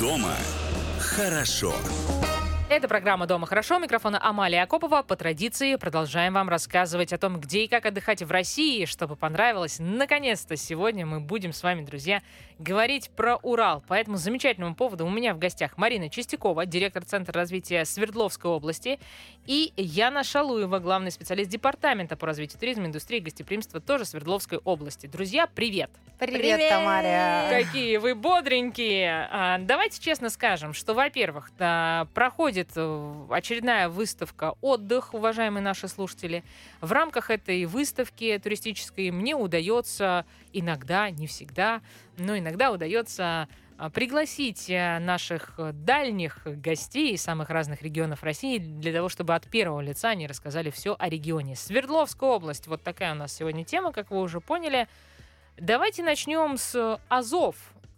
Дома хорошо. Это программа «Дома хорошо». Микрофона Амалия Акопова. По традиции продолжаем вам рассказывать о том, где и как отдыхать в России, чтобы понравилось. Наконец-то сегодня мы будем с вами, друзья, говорить про Урал. По этому замечательному поводу у меня в гостях Марина Чистякова, директор Центра развития Свердловской области, и Яна Шалуева, главный специалист Департамента по развитию туризма, индустрии и гостеприимства тоже Свердловской области. Друзья, привет! Привет, Привет. Тамаря! Какие вы бодренькие! А, давайте честно скажем, что, во-первых, да, проходит э, очередная выставка «Отдых», уважаемые наши слушатели. В рамках этой выставки туристической мне удается иногда, не всегда, но иногда удается а, пригласить э, наших дальних гостей из самых разных регионов России для того, чтобы от первого лица они рассказали все о регионе. Свердловская область. Вот такая у нас сегодня тема, как вы уже поняли. Давайте начнем с Азов.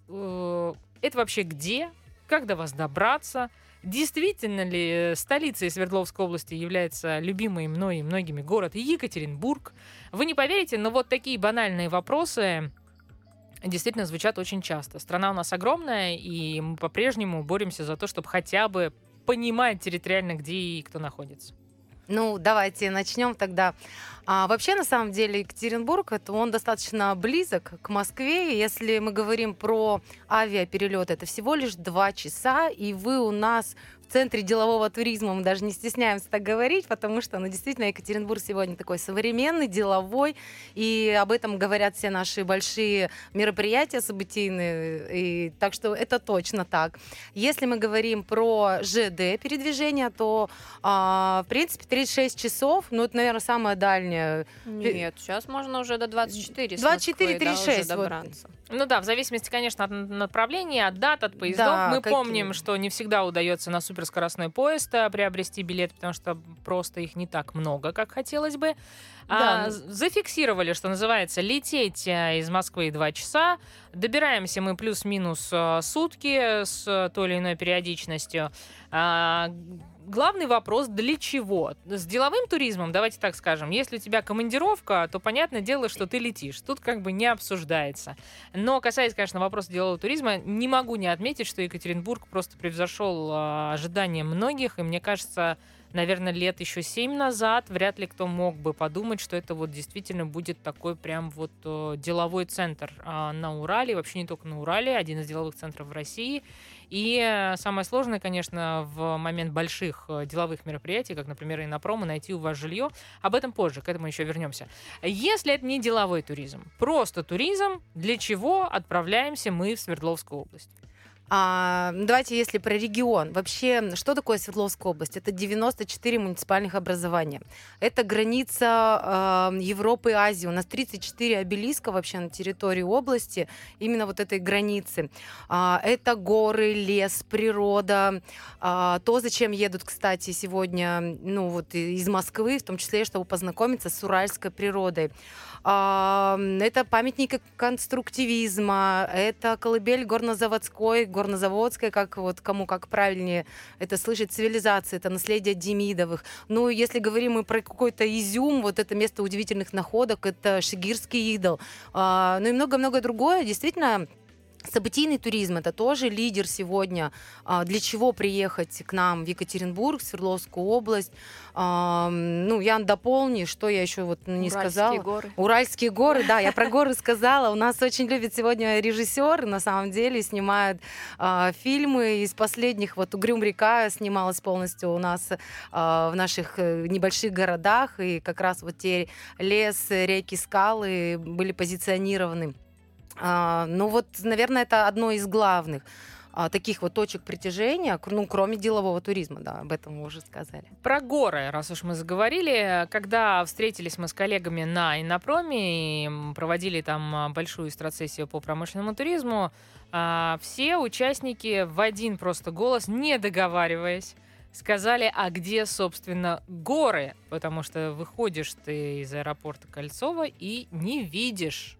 Э, это вообще где? Как до вас добраться? Действительно ли столицей Свердловской области является любимый мной и многими город Екатеринбург? Вы не поверите, но вот такие банальные вопросы действительно звучат очень часто. Страна у нас огромная, и мы по-прежнему боремся за то, чтобы хотя бы понимать территориально, где и кто находится. Ну, давайте начнем тогда. А вообще, на самом деле, Екатеринбург, это он достаточно близок к Москве. Если мы говорим про авиаперелет, это всего лишь два часа, и вы у нас в центре делового туризма, мы даже не стесняемся так говорить, потому что, ну, действительно, Екатеринбург сегодня такой современный, деловой, и об этом говорят все наши большие мероприятия событийные, и, так что это точно так. Если мы говорим про ЖД передвижение, то, а, в принципе, 36 часов, ну, это, наверное, самое дальнее. Нет, сейчас можно уже до 24 24-36 да, добраться. Ну да, в зависимости, конечно, от направления, от дат, от поездов. Да, Мы какие? помним, что не всегда удается на суперскоростной поезд а, приобрести билет, потому что просто их не так много, как хотелось бы. Да. А, зафиксировали, что называется, лететь а, из Москвы два часа. Добираемся мы плюс-минус а, сутки с той или иной периодичностью. А, главный вопрос, для чего? С деловым туризмом, давайте так скажем, если у тебя командировка, то понятное дело, что ты летишь. Тут как бы не обсуждается. Но касаясь, конечно, вопроса делового туризма, не могу не отметить, что Екатеринбург просто превзошел э, ожидания многих, и мне кажется, наверное, лет еще семь назад вряд ли кто мог бы подумать, что это вот действительно будет такой прям вот э, деловой центр э, на Урале, вообще не только на Урале, один из деловых центров в России. И э, самое сложное, конечно, в момент больших э, деловых мероприятий, как, например, и на промо, найти у вас жилье. Об этом позже, к этому еще вернемся. Если это не деловой туризм, просто туризм, для чего отправляемся мы в Свердловскую область? А, давайте, если про регион. Вообще, что такое Свердловская область? Это 94 муниципальных образования. Это граница э, Европы и Азии. У нас 34 обелиска вообще на территории области, именно вот этой границы. А, это горы, лес, природа. А, то, зачем едут, кстати, сегодня ну, вот из Москвы, в том числе, чтобы познакомиться с уральской природой. Это памятник конструктивизма, это колыбель горнозаводской, горнозаводской, как вот кому как правильнее это слышать, цивилизация, это наследие Демидовых. Ну, если говорим мы про какой-то изюм, вот это место удивительных находок, это Шигирский идол. А, ну и много-много другое. Действительно, Событийный туризм это тоже лидер сегодня. А, для чего приехать к нам в Екатеринбург, в Свердловскую область? А, ну, я дополни, что я еще вот не Уральские сказала. горы. Уральские горы, да, я про горы сказала. У нас очень любят сегодня режиссеры, на самом деле, снимают а, фильмы из последних. Вот «Угрюм река» снималась полностью у нас в наших э, небольших городах, и как раз вот те лес, реки, скалы были позиционированы а, ну вот, наверное, это одно из главных а, таких вот точек притяжения, ну, кроме делового туризма, да, об этом мы уже сказали. Про горы, раз уж мы заговорили, когда встретились мы с коллегами на Иннопроме и проводили там а, большую страцессию по промышленному туризму, все участники в один просто голос, не договариваясь, сказали, а где, собственно, горы? Потому что выходишь ты из аэропорта Кольцова и не видишь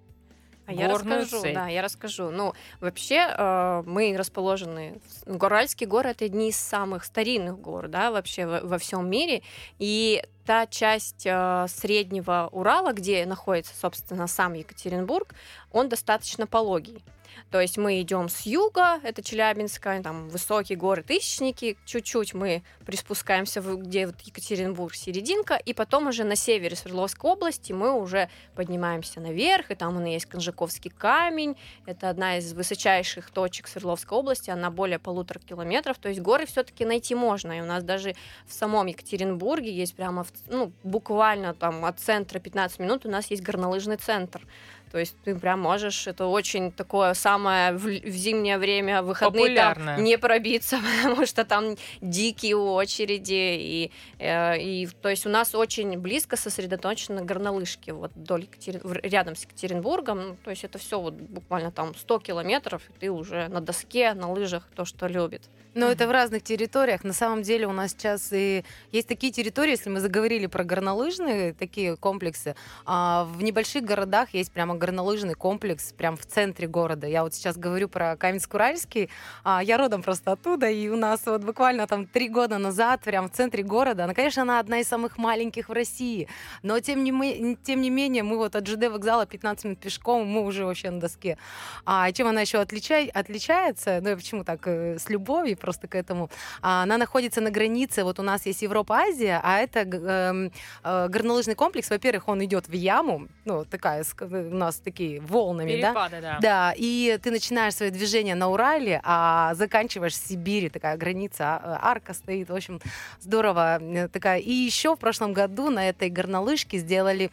а я расскажу, цель. да, я расскажу. Ну, вообще, э, мы расположены... Уральские горы — это одни из самых старинных гор, да, вообще во, во всем мире. И та часть э, среднего Урала, где находится, собственно, сам Екатеринбург, он достаточно пологий. То есть мы идем с юга, это Челябинская, там высокие горы Тысячники, чуть-чуть мы приспускаемся, в, где вот Екатеринбург, серединка, и потом уже на севере Свердловской области мы уже поднимаемся наверх, и там у нас есть Конжаковский камень, это одна из высочайших точек Свердловской области, она более полутора километров, то есть горы все-таки найти можно, и у нас даже в самом Екатеринбурге есть прямо, в, ну, буквально там от центра 15 минут у нас есть горнолыжный центр, то есть ты прям можешь, это очень такое самое в, в зимнее время выходные там не пробиться, потому что там дикие очереди и, э, и то есть у нас очень близко сосредоточены горнолыжки вот вдоль Екатери... рядом с Екатеринбургом, ну, то есть это все вот буквально там 100 километров и ты уже на доске, на лыжах, то что любит. Но это в разных территориях. На самом деле у нас сейчас и есть такие территории, если мы заговорили про горнолыжные такие комплексы, а в небольших городах есть прямо горнолыжный комплекс прямо в центре города. Я вот сейчас говорю про Каменск-Уральский, а я родом просто оттуда, и у нас вот буквально там три года назад, прямо в центре города, она, конечно, она одна из самых маленьких в России, но тем не, тем не менее мы вот от ЖД вокзала 15 минут пешком, мы уже вообще на доске. А чем она еще отличай, отличается, ну я почему так, э, с любовью просто к этому, а, она находится на границе, вот у нас есть Европа-Азия, а это э, э, горнолыжный комплекс, во-первых, он идет в яму, ну такая, у нас такие волнами, Перепады, да? да? Да, и ты начинаешь свое движение на Урале, а заканчиваешь в Сибири, такая граница, а, арка стоит, в общем, здорово э, такая. И еще в прошлом году на этой горнолыжке сделали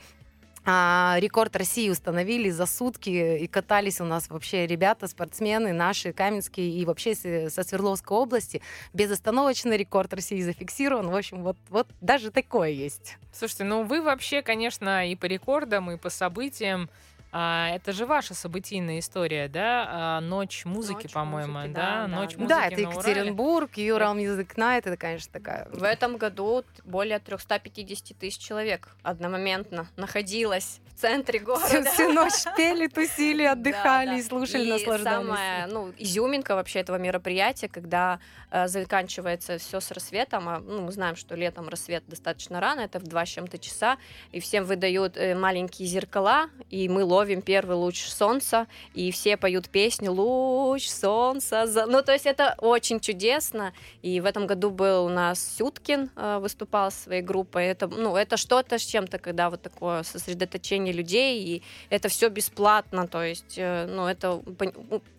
а, рекорд России установили за сутки и катались у нас вообще ребята, спортсмены наши, каменские и вообще со Свердловской области. Безостановочный рекорд России зафиксирован. В общем, вот, вот даже такое есть. Слушайте, ну вы вообще, конечно, и по рекордам, и по событиям это же ваша событийная история, да? А, Ночь музыки, по-моему, да? да? Ночь да, музыки Да, это Екатеринбург, Ural Music Night, это, конечно, такая... В этом году более 350 тысяч человек одномоментно находилось в центре города. Всю, всю ночь пели, тусили, отдыхали, да, да. слушали, и наслаждались. самая, ну, изюминка вообще этого мероприятия, когда э, заканчивается все с рассветом, а ну, мы знаем, что летом рассвет достаточно рано, это в два с чем-то часа, и всем выдают э, маленькие зеркала, и мы ловим первый луч солнца, и все поют песню «Луч солнца». За...». Ну, то есть это очень чудесно. И в этом году был у нас Сюткин, э, выступал своей группой. Это, ну, это что-то с чем-то, когда вот такое сосредоточение людей, и это все бесплатно. То есть, э, ну, это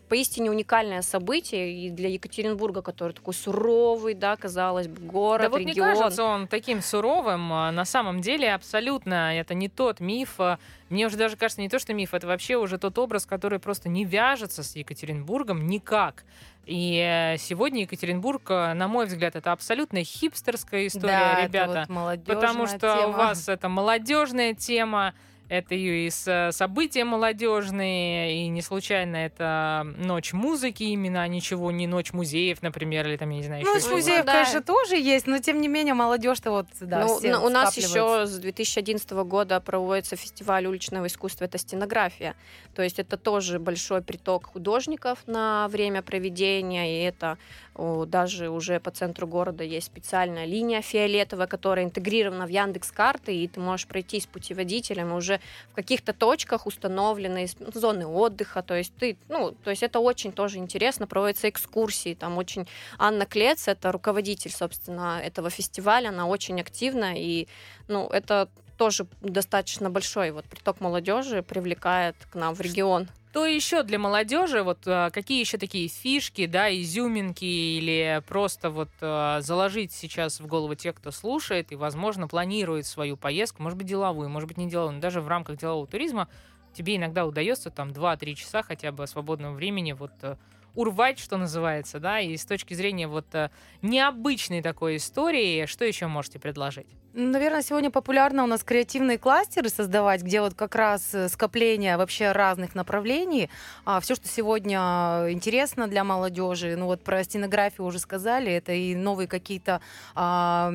поистине уникальное событие и для Екатеринбурга, который такой суровый, да, казалось бы, город, да вот регион. мне кажется, он таким суровым. А на самом деле абсолютно это не тот миф. А мне уже даже кажется, не то, что миф, это вообще уже тот образ, который просто не вяжется с Екатеринбургом никак. И э, сегодня Екатеринбург, э, на мой взгляд, это абсолютно хипстерская история, да, ребята. Это вот потому что тема. у вас это молодежная тема. Это и события молодежные, и не случайно это ночь музыки именно, а ничего не ночь музеев, например, или там, я не знаю, Ночь музеев, да. конечно, тоже есть, но тем не менее молодежь-то вот, да, ну, все У нас еще с 2011 года проводится фестиваль уличного искусства, это стенография. То есть это тоже большой приток художников на время проведения, и это даже уже по центру города есть специальная линия фиолетовая, которая интегрирована в Яндекс карты, и ты можешь пройти с путеводителем, уже в каких-то точках установлены зоны отдыха, то есть ты, ну, то есть это очень тоже интересно, проводятся экскурсии, там очень Анна Клец, это руководитель, собственно, этого фестиваля, она очень активна, и, ну, это тоже достаточно большой вот приток молодежи привлекает к нам в регион. Что еще для молодежи, вот а, какие еще такие фишки, да, изюминки или просто вот а, заложить сейчас в голову тех, кто слушает и, возможно, планирует свою поездку, может быть, деловую, может быть, не деловую, но даже в рамках делового туризма тебе иногда удается там 2-3 часа хотя бы свободного времени вот э, урвать, что называется, да, и с точки зрения вот э, необычной такой истории, что еще можете предложить? Наверное, сегодня популярно у нас креативные кластеры создавать, где вот как раз э, скопление вообще разных направлений. А, все, что сегодня интересно для молодежи, ну вот про стенографию уже сказали, это и новые какие-то а,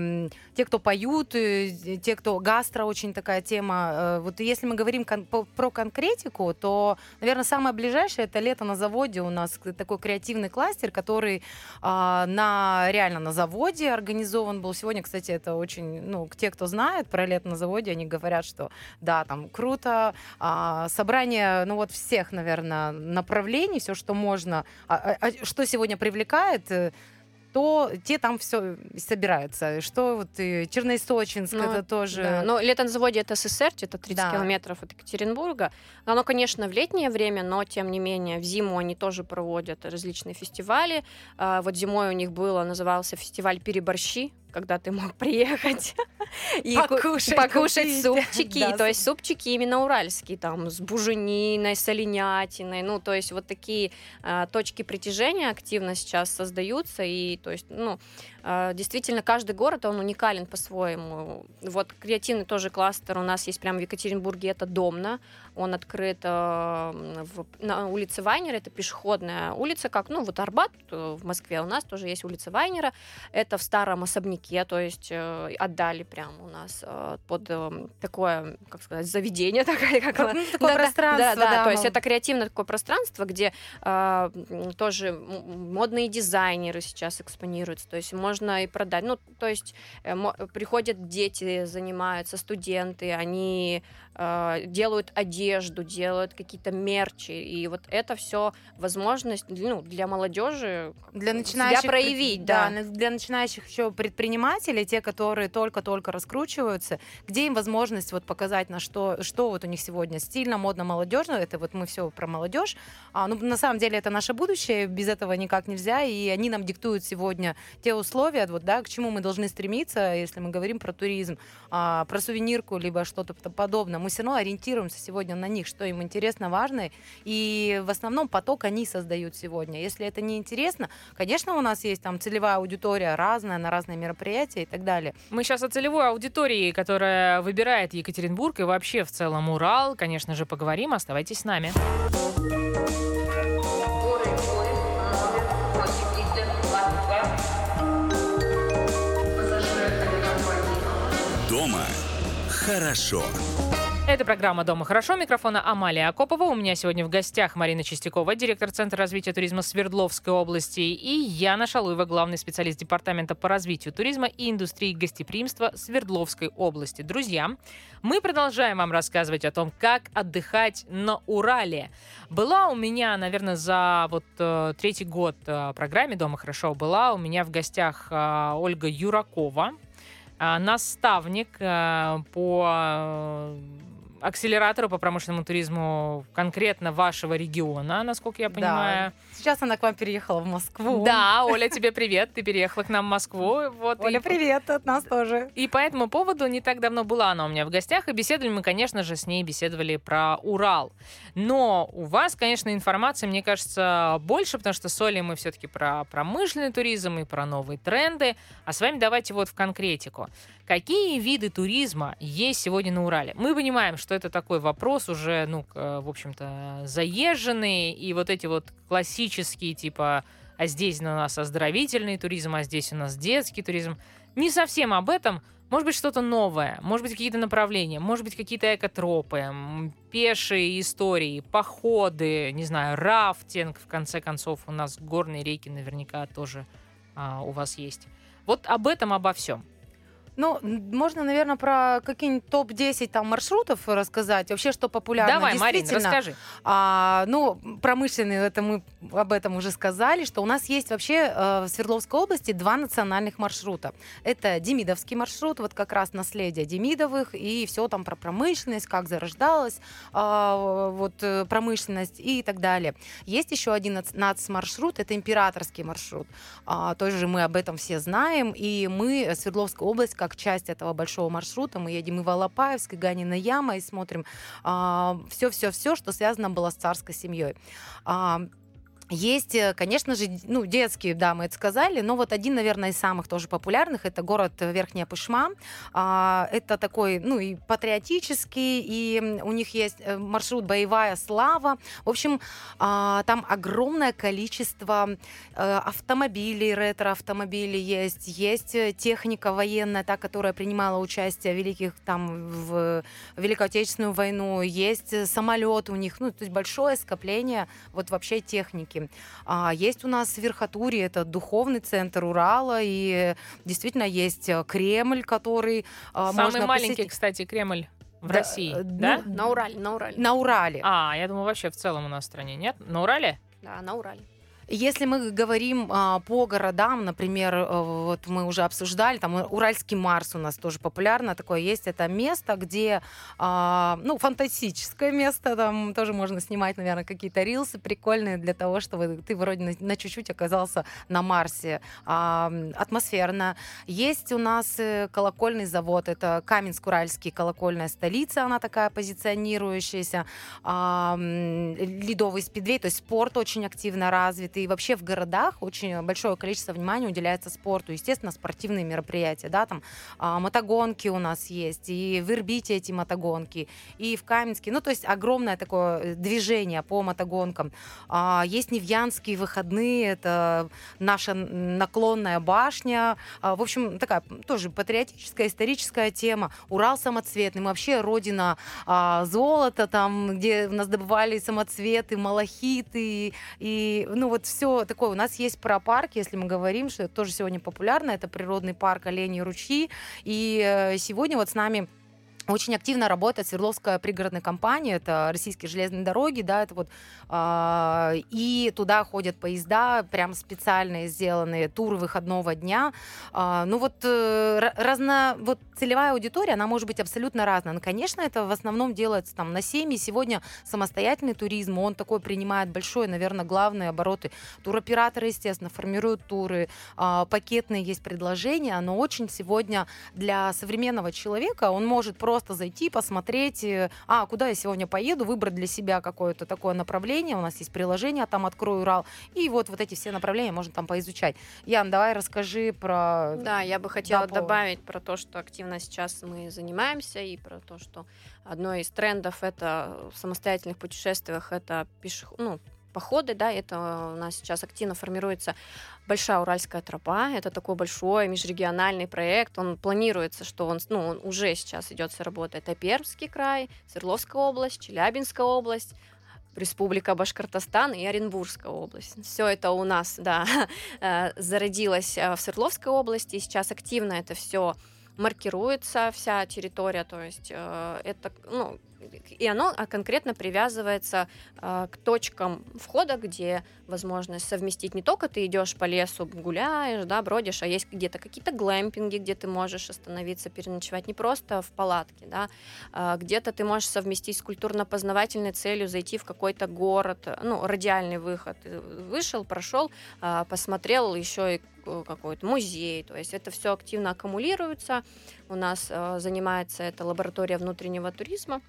те, кто поют, э, те, кто гастро, очень такая тема. Э, вот если мы говорим кон- про конкретику, то, наверное, самое ближайшее это лето на заводе у нас такой креативный кластер, который а, на реально на заводе организован был. Сегодня, кстати, это очень, ну, те, кто знает про лет на заводе, они говорят, что да, там круто, а, собрание, ну вот всех, наверное, направлений, все, что можно, а, а, а что сегодня привлекает, э, то те там все собираются. Что вот и Черноисточинск, ну, это тоже... Да. Но лето на заводе это СССР, это 30 да. километров от Екатеринбурга. Оно, конечно, в летнее время, но тем не менее в зиму они тоже проводят различные фестивали. А, вот зимой у них было, назывался фестиваль «Переборщи», когда ты мог приехать и покушать, покушать супчики. Да. То есть супчики именно уральские, там, с бужениной, с оленятиной. Ну, то есть вот такие э, точки притяжения активно сейчас создаются. И, то есть, ну, э, действительно, каждый город, он уникален по-своему. Вот креативный тоже кластер у нас есть прямо в Екатеринбурге, это Домна. Он открыт э, в, на улице Вайнера, это пешеходная улица, как, ну, вот Арбат э, в Москве, у нас тоже есть улица Вайнера. Это в старом особняке, то есть э, отдали прямо у нас э, под э, такое, как сказать, заведение такое, как, ну, такое да, пространство. Да, да, да, то есть это креативное такое пространство, где э, тоже модные дизайнеры сейчас экспонируются, то есть можно и продать. Ну, то есть э, приходят дети, занимаются студенты, они делают одежду, делают какие-то мерчи, и вот это все возможность ну, для молодежи для начинающих себя проявить, да. да. Для начинающих еще предпринимателей, те, которые только-только раскручиваются, где им возможность вот показать, на что, что вот у них сегодня стильно, модно, молодежно, это вот мы все про молодежь. А, ну, на самом деле это наше будущее, без этого никак нельзя, и они нам диктуют сегодня те условия, вот, да, к чему мы должны стремиться, если мы говорим про туризм, а, про сувенирку, либо что-то подобное мы все равно ориентируемся сегодня на них, что им интересно, важно, и в основном поток они создают сегодня. Если это не интересно, конечно, у нас есть там целевая аудитория разная, на разные мероприятия и так далее. Мы сейчас о целевой аудитории, которая выбирает Екатеринбург и вообще в целом Урал, конечно же, поговорим. Оставайтесь с нами. Дома хорошо. Это программа «Дома хорошо». Микрофона Амалия Акопова. У меня сегодня в гостях Марина Чистякова, директор Центра развития туризма Свердловской области, и Яна Шалуева, главный специалист Департамента по развитию туризма и индустрии гостеприимства Свердловской области. Друзья, мы продолжаем вам рассказывать о том, как отдыхать на Урале. Была у меня, наверное, за вот э, третий год э, программе «Дома хорошо» была у меня в гостях э, Ольга Юракова, э, наставник э, по акселератору по промышленному туризму конкретно вашего региона, насколько я понимаю. Да. Сейчас она к вам переехала в Москву. Да, Оля, тебе привет, ты переехала к нам в Москву. Вот, Оля, и... привет от нас тоже. И по этому поводу не так давно была она у меня в гостях, и беседовали мы, конечно же, с ней беседовали про Урал. Но у вас, конечно, информации, мне кажется, больше, потому что с Олей мы все-таки про промышленный туризм и про новые тренды, а с вами давайте вот в конкретику. Какие виды туризма есть сегодня на Урале? Мы понимаем, что это такой вопрос уже, ну, в общем-то, заезженный, и вот эти вот классические, типа, а здесь у нас оздоровительный туризм, а здесь у нас детский туризм. Не совсем об этом, может быть, что-то новое, может быть, какие-то направления, может быть, какие-то экотропы, пешие истории, походы, не знаю, рафтинг, в конце концов, у нас горные реки наверняка тоже а, у вас есть. Вот об этом, обо всем. Ну, можно, наверное, про какие-нибудь топ-10 там маршрутов рассказать. Вообще, что популярно. Давай, Марина, расскажи. А, ну, промышленные, это мы об этом уже сказали, что у нас есть вообще э, в Свердловской области два национальных маршрута. Это Демидовский маршрут, вот как раз наследие Демидовых, и все там про промышленность, как зарождалась э, вот э, промышленность и так далее. Есть еще один нацмаршрут, это императорский маршрут. А, тоже мы об этом все знаем, и мы, Свердловская область, как часть этого большого маршрута. Мы едем и в Алапаевск, и Ганина Яма, и смотрим все-все-все, а, что связано было с царской семьей. Есть, э, конечно же, ну, детские, да, мы это сказали, но вот один, наверное, из самых тоже популярных, это город Верхняя Пышма. А, это такой, ну, и патриотический, и у них есть э, маршрут «Боевая слава». В общем, а, там огромное количество а, автомобилей, ретро-автомобилей есть, есть техника военная, та, которая принимала участие в великих, там, в Великую Отечественную войну, есть самолет у них, ну, то есть большое скопление вот вообще техники. А, есть у нас в Верхотуре, это духовный центр Урала, и действительно есть э, Кремль, который а, Самый можно маленький, посетить. кстати, Кремль в да, России, э, да? Ну, на Урале, на Урале. На Урале. А, я думаю, вообще в целом у нас в стране нет. На Урале? Да, на Урале. Если мы говорим а, по городам, например, э, вот мы уже обсуждали, там Уральский Марс у нас тоже популярно такое есть. Это место, где, а, ну, фантастическое место, там тоже можно снимать, наверное, какие-то рилсы прикольные для того, чтобы ты вроде на, на чуть-чуть оказался на Марсе. А, атмосферно. Есть у нас э, колокольный завод, это Каменск-Уральский, колокольная столица, она такая позиционирующаяся. А, ледовый спидвей, то есть спорт очень активно развитый и вообще в городах очень большое количество внимания уделяется спорту. Естественно, спортивные мероприятия, да, там а, мотогонки у нас есть, и в Ирбите эти мотогонки, и в Каменске. Ну, то есть огромное такое движение по мотогонкам. А, есть Невьянские выходные, это наша наклонная башня. А, в общем, такая тоже патриотическая, историческая тема. Урал самоцветный, мы вообще родина а, золота, там, где у нас добывали самоцветы, малахиты, и, ну, вот все такое. У нас есть про парк, если мы говорим, что это тоже сегодня популярно, это природный парк Олени Ручьи. И э, сегодня вот с нами очень активно работает Свердловская пригородная компания, это российские железные дороги, да, это вот, э, и туда ходят поезда, прям специально сделанные туры выходного дня. Э, ну вот, э, разно, вот целевая аудитория, она может быть абсолютно разная. Но, конечно, это в основном делается там на семьи. Сегодня самостоятельный туризм, он такой принимает большой, наверное, главные обороты. Туроператоры, естественно, формируют туры, э, пакетные есть предложения, но очень сегодня для современного человека он может просто просто зайти, посмотреть, э, а, куда я сегодня поеду, выбрать для себя какое-то такое направление. У нас есть приложение, там «Открой Урал». И вот, вот эти все направления можно там поизучать. Ян, давай расскажи про... Да, я бы хотела да, добавить про то, что активно сейчас мы занимаемся, и про то, что одно из трендов это в самостоятельных путешествиях это пешеход, ну, походы, да, это у нас сейчас активно формируется Большая Уральская тропа. Это такой большой межрегиональный проект. Он планируется, что он, ну, он уже сейчас идет с работы. Это Пермский край, Свердловская область, Челябинская область, Республика Башкортостан и Оренбургская область. Все это у нас, да, э, зародилось э, в Свердловской области, и сейчас активно это все маркируется, вся территория, то есть э, это, ну, и оно а, конкретно привязывается э, к точкам входа, где возможность совместить не только ты идешь по лесу, гуляешь, да, бродишь, а есть где-то какие-то глэмпинги, где ты можешь остановиться, переночевать. Не просто в палатке, да, э, где-то ты можешь совместить с культурно-познавательной целью зайти в какой-то город, ну, радиальный выход, вышел, прошел, э, посмотрел еще и какой-то музей, то есть это все активно аккумулируется. У нас э, занимается эта лаборатория внутреннего туризма,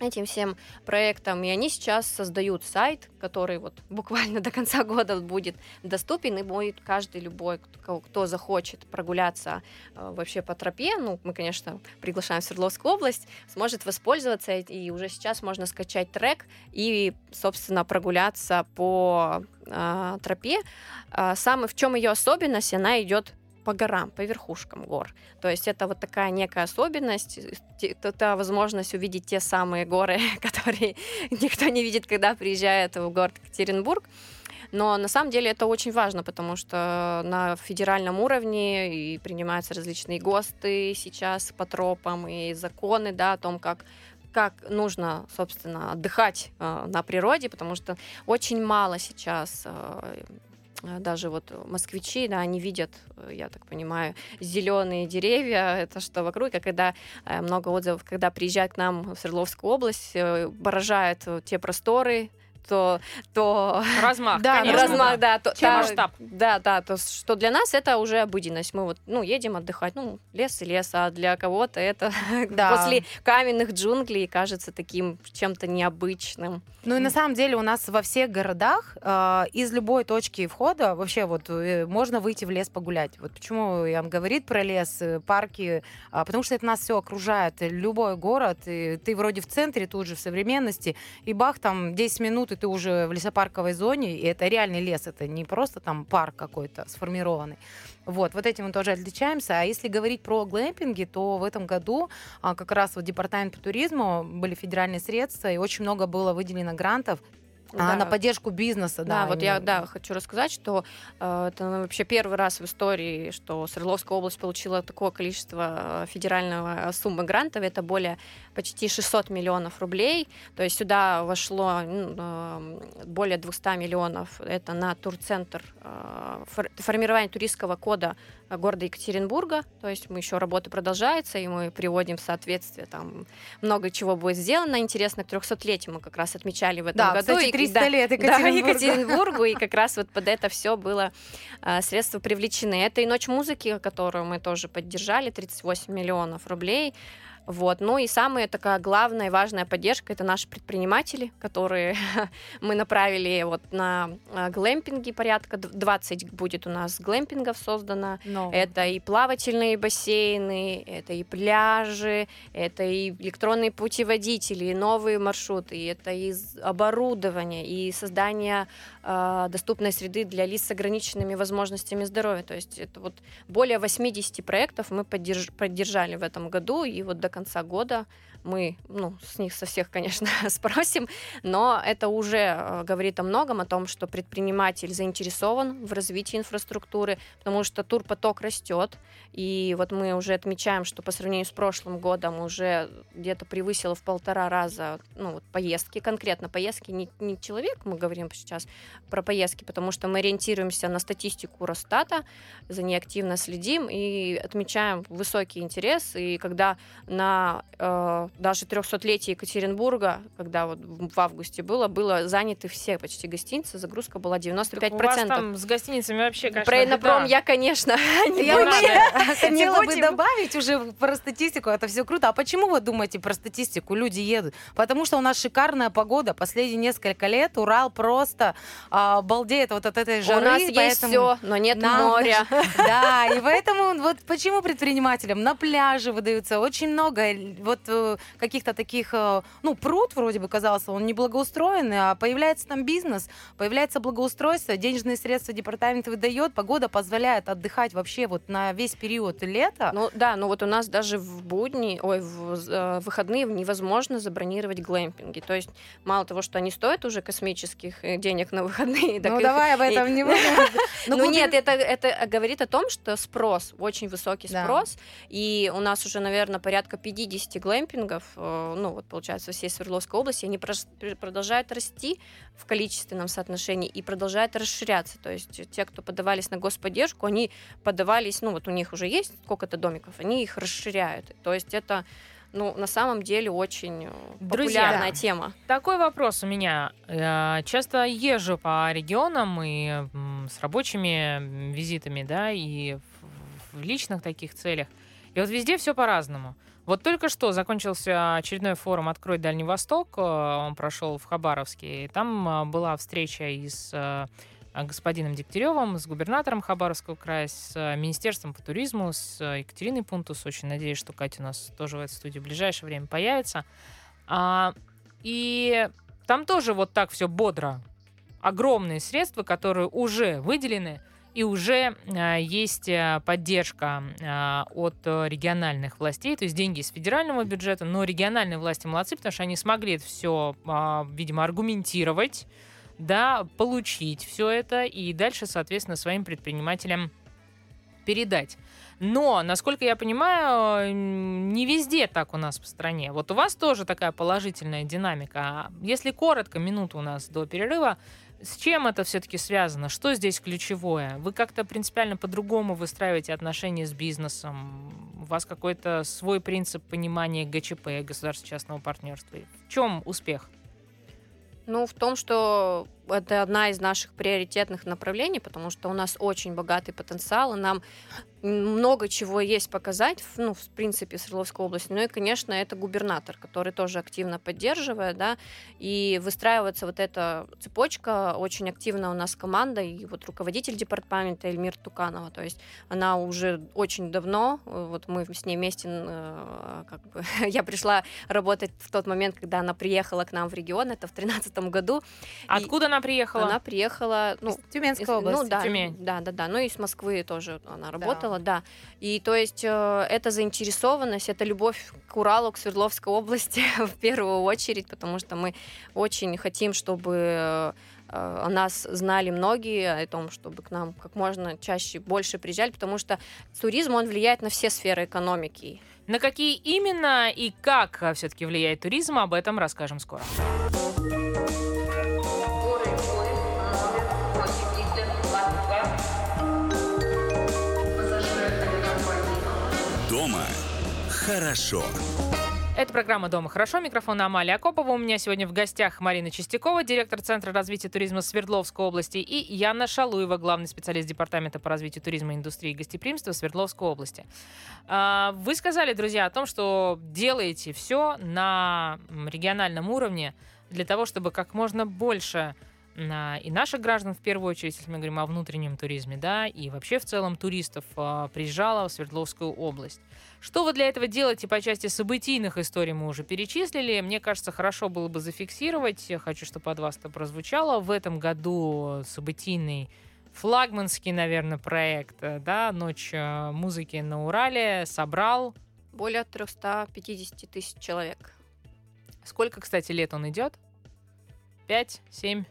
этим всем проектам, и они сейчас создают сайт, который вот буквально до конца года будет доступен, и будет каждый любой, кто, кто захочет прогуляться э, вообще по тропе, ну, мы, конечно, приглашаем в Свердловскую область, сможет воспользоваться, и уже сейчас можно скачать трек и, собственно, прогуляться по э, тропе. Э, самый, в чем ее особенность, она идет по горам, по верхушкам гор. То есть это вот такая некая особенность, это возможность увидеть те самые горы, которые никто не видит, когда приезжает в город Екатеринбург. Но на самом деле это очень важно, потому что на федеральном уровне и принимаются различные ГОСТы сейчас по тропам и законы да, о том, как как нужно, собственно, отдыхать э, на природе, потому что очень мало сейчас э, даже вот москвичи, да, они видят, э, я так понимаю, зеленые деревья, это что вокруг, а когда э, много отзывов, когда приезжают к нам в Свердловскую область, э, поражают те просторы, то... то... Размах, да, конечно, размах, да. То, Чем та, масштаб. Да, да, то, что для нас это уже обыденность. Мы вот, ну, едем отдыхать, ну, лес и лес, а для кого-то это да. после каменных джунглей кажется таким чем-то необычным. Ну и на самом деле у нас во всех городах э, из любой точки входа вообще вот э, можно выйти в лес погулять. Вот почему Ян говорит про лес, э, парки, э, потому что это нас все окружает. Любой город, и ты вроде в центре, тут же в современности, и бах, там 10 минут, и ты уже в лесопарковой зоне, и это реальный лес, это не просто там парк какой-то сформированный. Вот, вот этим мы тоже отличаемся. А если говорить про глэмпинги, то в этом году а, как раз вот департамент по туризму были федеральные средства, и очень много было выделено грантов а, да. на поддержку бизнеса, да. Да, вот именно. я да, хочу рассказать, что э, это вообще первый раз в истории, что Свердловская область получила такое количество э, федерального суммы грантов, это более почти 600 миллионов рублей, то есть сюда вошло э, более 200 миллионов, это на турцентр, э, формирование туристского кода города Екатеринбурга, то есть мы еще работа продолжается, и мы приводим в соответствие, там много чего будет сделано. Интересно, к 300-летию мы как раз отмечали в этом да, году. Кстати, 300 и, лет Екатеринбургу. Да, Екатеринбургу, и как раз вот под это все было средства привлечены. Это и Ночь музыки, которую мы тоже поддержали, 38 миллионов рублей. Вот. Ну и самая такая главная и важная поддержка это наши предприниматели, которые мы направили вот на а, глэмпинги, порядка 20 будет у нас глэмпингов создано. No. Это и плавательные бассейны, это и пляжи, это и электронные путеводители, и новые маршруты, это и оборудование, и создание э, доступной среды для лиц с ограниченными возможностями здоровья. То есть это вот более 80 проектов мы поддерж поддержали в этом году, и вот до конца года мы ну, с них со всех, конечно, спросим, но это уже э, говорит о многом, о том, что предприниматель заинтересован в развитии инфраструктуры, потому что турпоток растет, и вот мы уже отмечаем, что по сравнению с прошлым годом уже где-то превысило в полтора раза ну, вот поездки, конкретно поездки, не, не человек, мы говорим сейчас про поездки, потому что мы ориентируемся на статистику Росстата, за ней активно следим и отмечаем высокий интерес, и когда на э, даже 300-летие Екатеринбурга, когда вот в августе было, было заняты все почти гостиницы, загрузка была 95%. Так у вас там с гостиницами вообще, конечно, Про Инопром я, конечно, не Я хотела бы добавить уже про статистику, это все круто. А почему вы думаете про статистику? Люди едут. Потому что у нас шикарная погода. Последние несколько лет Урал просто а, балдеет вот от этой жары. У нас есть все, но нет моря. Да, и поэтому вот почему предпринимателям на пляже выдаются очень много вот э, каких-то таких, э, ну, пруд вроде бы казался, он не благоустроенный, а появляется там бизнес, появляется благоустройство, денежные средства департамент выдает, погода позволяет отдыхать вообще вот на весь период лета. Ну да, но вот у нас даже в будни, ой, в э, выходные невозможно забронировать глэмпинги. То есть мало того, что они стоят уже космических э, денег на выходные. Ну давай об этом не будем. Ну нет, это, это говорит о том, что спрос, очень высокий спрос, и у нас уже, наверное, порядка 50 глэмпингов холдингов, э, ну вот получается всей Свердловской области, они продолжают расти в количественном соотношении и продолжают расширяться. То есть те, кто подавались на господдержку, они подавались, ну вот у них уже есть сколько-то домиков, они их расширяют. То есть это ну, на самом деле очень э, популярная Друзья, тема. Такой вопрос у меня. Я часто езжу по регионам и с рабочими визитами, да, и в личных таких целях. И вот везде все по-разному. Вот только что закончился очередной форум «Открой Дальний Восток». Э, он прошел в Хабаровске. И там э, была встреча и с э, господином Дегтяревым, с губернатором Хабаровского края, с Министерством по туризму, с Екатериной Пунтус. Очень надеюсь, что Катя у нас тоже в этой студии в ближайшее время появится. А, и там тоже вот так все бодро. Огромные средства, которые уже выделены – и уже э, есть э, поддержка э, от региональных властей, то есть деньги из федерального бюджета, но региональные власти молодцы, потому что они смогли это все, а, видимо, аргументировать, да, получить все это и дальше, соответственно, своим предпринимателям передать. Но, насколько я понимаю, не везде так у нас в стране. Вот у вас тоже такая положительная динамика. Если коротко, минуту у нас до перерыва, с чем это все-таки связано? Что здесь ключевое? Вы как-то принципиально по-другому выстраиваете отношения с бизнесом? У вас какой-то свой принцип понимания ГЧП, государственного частного партнерства? В чем успех? Ну, в том, что это одна из наших приоритетных направлений, потому что у нас очень богатый потенциал, и нам много чего есть показать, ну, в принципе, Свердловской области. Ну и, конечно, это губернатор, который тоже активно поддерживает, да, и выстраивается вот эта цепочка, очень активно у нас команда, и вот руководитель департамента Эльмир Туканова, то есть она уже очень давно, вот мы с ней вместе, э, как бы, я пришла работать в тот момент, когда она приехала к нам в регион, это в 2013 году. Откуда она приехала? Она приехала, ну, Тюменской области. Ну, да, Тюмень. да, да, да, ну и с Москвы тоже она работала работала, да. И то есть э, эта заинтересованность, это любовь к Уралу, к Свердловской области в первую очередь, потому что мы очень хотим, чтобы э, о нас знали многие, о том, чтобы к нам как можно чаще больше приезжали, потому что туризм, он влияет на все сферы экономики. На какие именно и как все-таки влияет туризм, об этом расскажем скоро. Хорошо. Это программа «Дома хорошо». Микрофон Амалия Акопова. У меня сегодня в гостях Марина Чистякова, директор Центра развития туризма Свердловской области, и Яна Шалуева, главный специалист Департамента по развитию туризма, индустрии и гостеприимства Свердловской области. А, вы сказали, друзья, о том, что делаете все на региональном уровне для того, чтобы как можно больше и наших граждан, в первую очередь, если мы говорим о внутреннем туризме, да, и вообще в целом туристов а, приезжало в Свердловскую область. Что вы для этого делаете по части событийных историй, мы уже перечислили. Мне кажется, хорошо было бы зафиксировать, я хочу, чтобы от вас это прозвучало. В этом году событийный флагманский, наверное, проект, э, да, «Ночь э, музыки на Урале» собрал... Более 350 тысяч человек. Сколько, кстати, лет он идет? Пять, семь?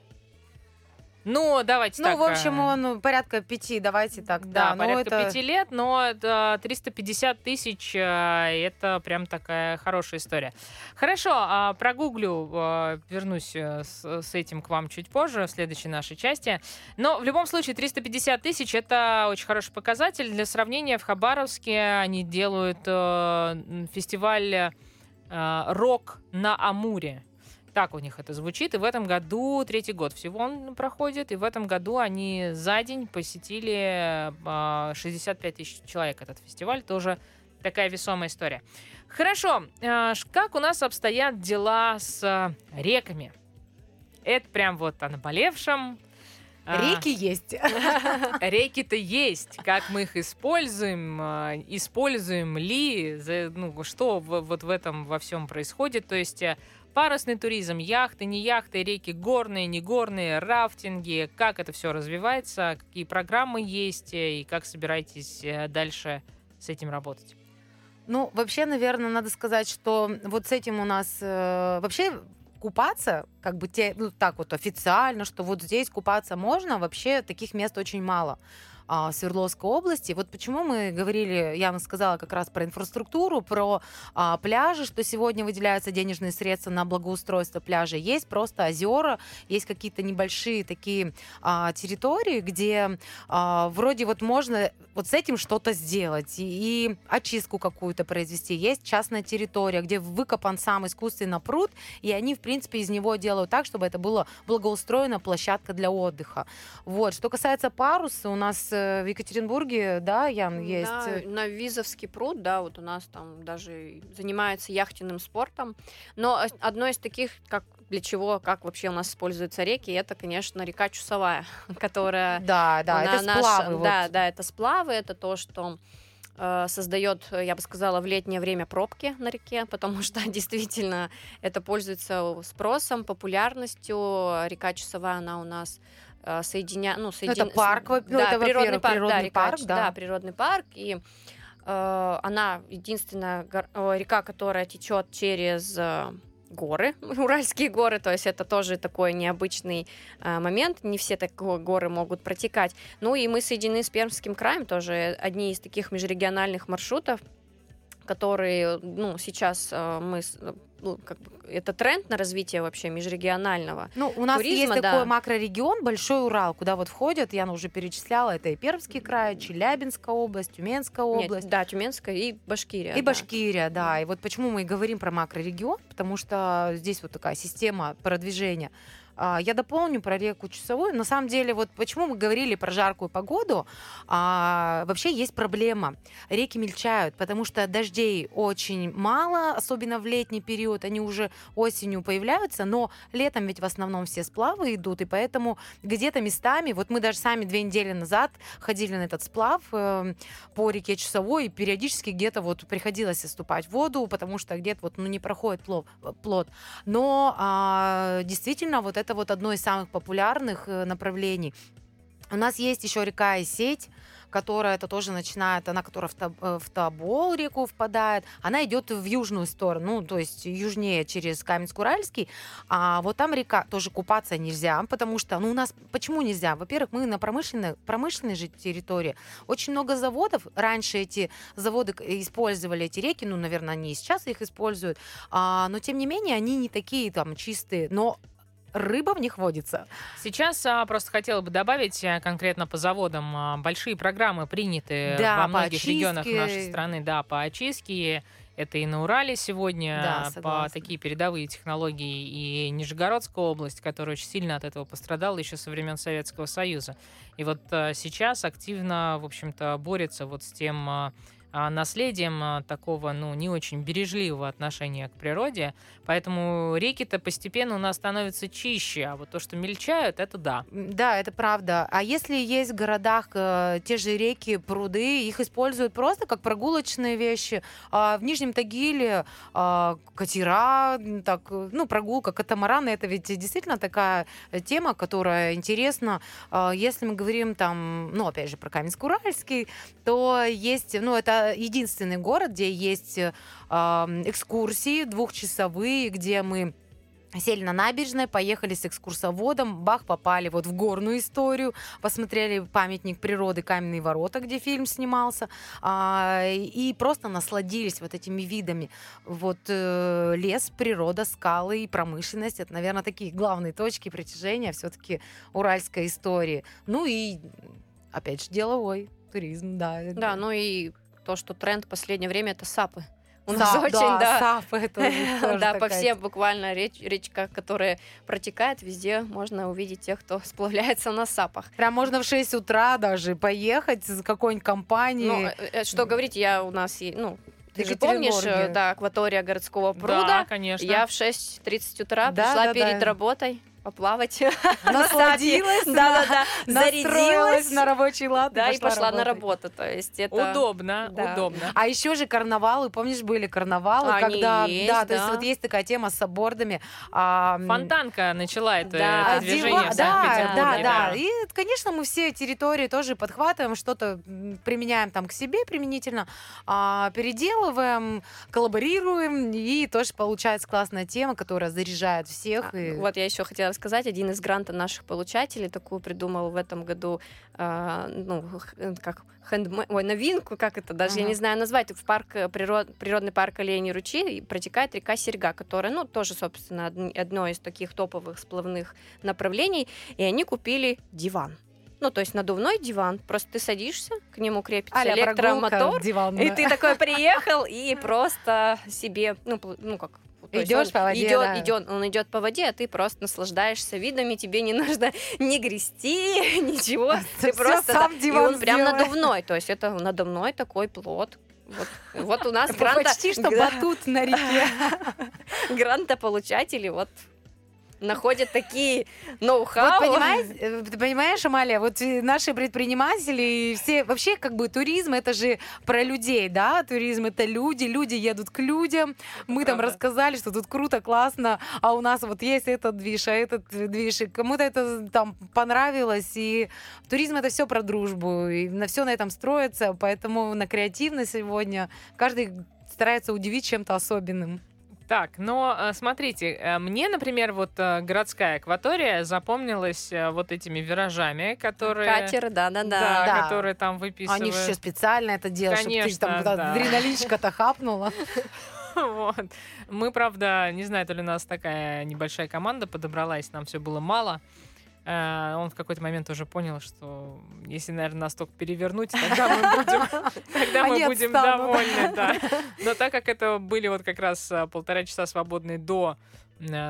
Ну, давайте ну, так. Ну, в общем, э, он порядка пяти, давайте так. Да, да порядка это... пяти лет, но 350 тысяч э, это прям такая хорошая история. Хорошо, а, прогуглю, э, вернусь с этим к вам чуть позже, в следующей нашей части. Но в любом случае 350 тысяч это очень хороший показатель. Для сравнения, в Хабаровске они делают фестиваль рок на Амуре так у них это звучит. И в этом году, третий год всего он проходит, и в этом году они за день посетили 65 а, тысяч человек этот фестиваль. Тоже такая весомая история. Хорошо, а, как у нас обстоят дела с а, реками? Это прям вот о наболевшем. Реки есть. Реки-то есть. Как мы их используем, используем ли, ну, что вот в этом во всем происходит. То есть Парусный туризм, яхты, не яхты, реки горные, не горные, рафтинги, как это все развивается, какие программы есть э, и как собираетесь э, дальше с этим работать? Ну, вообще, наверное, надо сказать, что вот с этим у нас э, вообще купаться, как бы те, ну, так вот официально, что вот здесь купаться можно, вообще таких мест очень мало а, Свердловской области. Вот почему мы говорили, я сказала как раз про инфраструктуру, про а, пляжи, что сегодня выделяются денежные средства на благоустройство пляжа. Есть просто озера, есть какие-то небольшие такие а, территории, где а, вроде вот можно вот с этим что-то сделать и, и очистку какую-то произвести. Есть частная территория, где выкопан сам искусственно пруд, и они, в принципе, из него делают так, чтобы это была благоустроена площадка для отдыха. Вот. Что касается паруса, у нас в Екатеринбурге, да, Ян, есть... Да, э, на Визовский пруд, да, вот у нас там даже занимается яхтенным спортом. Но одно из таких, как для чего, как вообще у нас используются реки, это, конечно, река Чусовая, которая... Да, да, это наша, сплавы. Да, вот. да, это сплавы, это то, что э, создает, я бы сказала, в летнее время пробки на реке, потому что действительно это пользуется спросом, популярностью. Река Чусовая, она у нас Э, соединя... ну, соедин... это парк, да, это, природный парк, природный да, река, парк, да. да, природный парк, и э, она единственная гор... река, которая течет через э, горы, Уральские горы, то есть это тоже такой необычный э, момент, не все такие горы могут протекать. Ну и мы соединены с Пермским краем, тоже одни из таких межрегиональных маршрутов, которые, ну, сейчас э, мы ну, как бы, это тренд на развитие вообще межрегионального. Ну, у нас туризма, есть да. такой макрорегион, Большой Урал, куда вот входят, я уже перечисляла, это и Пермский край, Челябинская область, Тюменская область. Нет, да, Тюменская и Башкирия. И да. Башкирия, да. И вот почему мы и говорим про макрорегион, потому что здесь вот такая система продвижения. А, Я дополню про реку Часовую. На самом деле, вот почему мы говорили про жаркую погоду, а, вообще есть проблема. Реки мельчают, потому что дождей очень мало, особенно в летний период. Они уже осенью появляются, но летом ведь в основном все сплавы идут, и поэтому где-то местами, вот мы даже сами две недели назад ходили на этот сплав э, по реке Часовой, и периодически где-то вот приходилось оступать в воду, потому что где-то вот ну, не проходит плод. Но а, действительно вот это вот одно из самых популярных э, направлений. У нас есть еще река и сеть, которая это тоже начинает, она, которая в, Таб- э, в Тобол реку впадает, она идет в южную сторону, ну, то есть южнее через Каменск-Уральский, а вот там река тоже купаться нельзя, потому что, ну, у нас почему нельзя? Во-первых, мы на промышленной, промышленной же территории, очень много заводов, раньше эти заводы использовали эти реки, ну, наверное, они и сейчас их используют, а, но тем не менее они не такие там чистые, но рыба в них водится. Сейчас а, просто хотела бы добавить а, конкретно по заводам. а, большие программы приняты Да, во по многих регионах очистке. нашей страны, да, по очистке. Это и на Урале сегодня Да, по согласна. такие передовые технологии, и Нижегородская область, которая очень сильно от этого пострадала еще со времен Советского Союза. И вот а, сейчас активно, в общем-то, борется вот с тем а, наследием а, такого, ну, не очень бережливого отношения к природе. Поэтому реки-то постепенно у нас становятся чище, а вот то, что мельчают, это да. Да, это правда. А если есть в городах э, те же реки, пруды, их используют просто как прогулочные вещи. А в Нижнем Тагиле а, катера, так, э, ну, прогулка, катамараны, это ведь действительно такая э, тема, которая интересна. А, если мы говорим там, ну, опять же, про Каменск-Уральский, то есть, ну, это единственный город, где есть э, экскурсии двухчасовые, где мы Сели на набережной, поехали с экскурсоводом, бах, попали вот в горную историю, посмотрели памятник природы Каменные ворота, где фильм снимался, а, и просто насладились вот этими видами. Вот э, лес, природа, скалы и промышленность, это, наверное, такие главные точки притяжения все-таки уральской истории. Ну и, опять же, деловой туризм, да. Да, ну и то, что тренд в последнее время это сапы. У нас Сап, очень, да, да, сапы, это да, по всем буквально реч- речках, которые протекают, везде можно увидеть тех, кто сплавляется на сапах. Прям можно в 6 утра даже поехать с какой-нибудь компанией. Ну, э, э, что говорить, я у нас, и- ну, ты же помнишь, э, да, акватория городского Да, пруда. конечно. Я в 6.30 утра Да, пришла да, перед да. работой поплавать. Насладилась, Да-да-да, настроилась зарядилась. на рабочий лад Да, и пошла на работу. То есть это... Удобно, Да. удобно. А еще же карнавалы, помнишь, были карнавалы, когда, есть, да, то есть да. вот есть такая тема с саббордами. а, м, Фонтанка начала это, Да, это движение в да, Санкт-Петербурге. да, да. И, конечно, мы все территории тоже подхватываем, что-то применяем там к себе применительно, а, переделываем, коллаборируем, и тоже получается классная тема, которая заряжает всех. А, Вот я еще хотела сказать, один из грантов наших получателей такую придумал в этом году, а, ну, э, как хендме- ой, новинку, как это даже, я не знаю назвать, в парк, э, природ, природный парк Оленей ручей протекает река Серьга, которая, ну, тоже, собственно, одн- одно из таких топовых сплавных направлений, и они купили диван. Ну, то есть надувной диван, просто ты садишься, к нему крепится а-ля электромотор, диванная. и ты такой приехал и просто себе, ну, ну как, Идёшь он по воде, идёт- да. идёт- он идет по воде, а ты просто наслаждаешься видами, тебе не нужно ни грести, ничего, ты Всё просто сам да, и диван он прям надувной, то есть это надувной такой плод. Вот, вот у нас гранта, Почти что батут на реке. грантополучатели вот находят такие Вот ноу-хау. понимаешь, э, ты понимаешь, Амалия, вот э, наши предприниматели и все, вообще как бы туризм это же про людей, да, туризм это люди, люди едут к людям, мы там рассказали, что тут круто, классно, а у нас вот есть этот движ, а этот движ, и кому-то это там понравилось, и туризм это все про дружбу, и на все на этом строится, поэтому на креативность сегодня каждый старается удивить чем-то особенным. Так, но э, смотрите, э, мне, например, вот э, городская акватория запомнилась вот этими виражами, которые... Катер, да-да-да. Да, Да. которые там выписывают. Они же еще специально это делают, чтобы ты Конечно, там да. адреналинчика-то хапнула. Вот. Мы, правда, не знаю, то ли у нас такая небольшая команда подобралась, нам все было мало. Э, он в какой-то момент уже понял, что если, наверное, нас только перевернуть, тогда мы будем, тогда мы будем довольны. Да. Но так как это были вот как раз э, полтора часа свободные до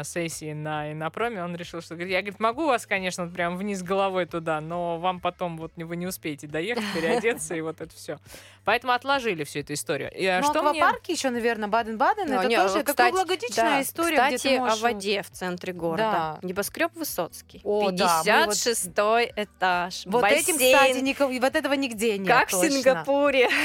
сессии на Инопроме, он решил, что я говорит, могу вас, конечно, вот прям вниз головой туда, но вам потом вот вы не успеете доехать, переодеться и вот это все. Поэтому отложили всю эту историю. И, а ну, что аквапарки мне... еще, наверно, Баден-Баден, ну, это не, тоже кстати, круглогодичная да, история. Кстати, где можешь... о воде в центре города. Да. Небоскреб Высоцкий. О, 56 да, вот... этаж. Вот бассейн. этим, кстати, никого, вот этого нигде нет. Как точно. в Сингапуре.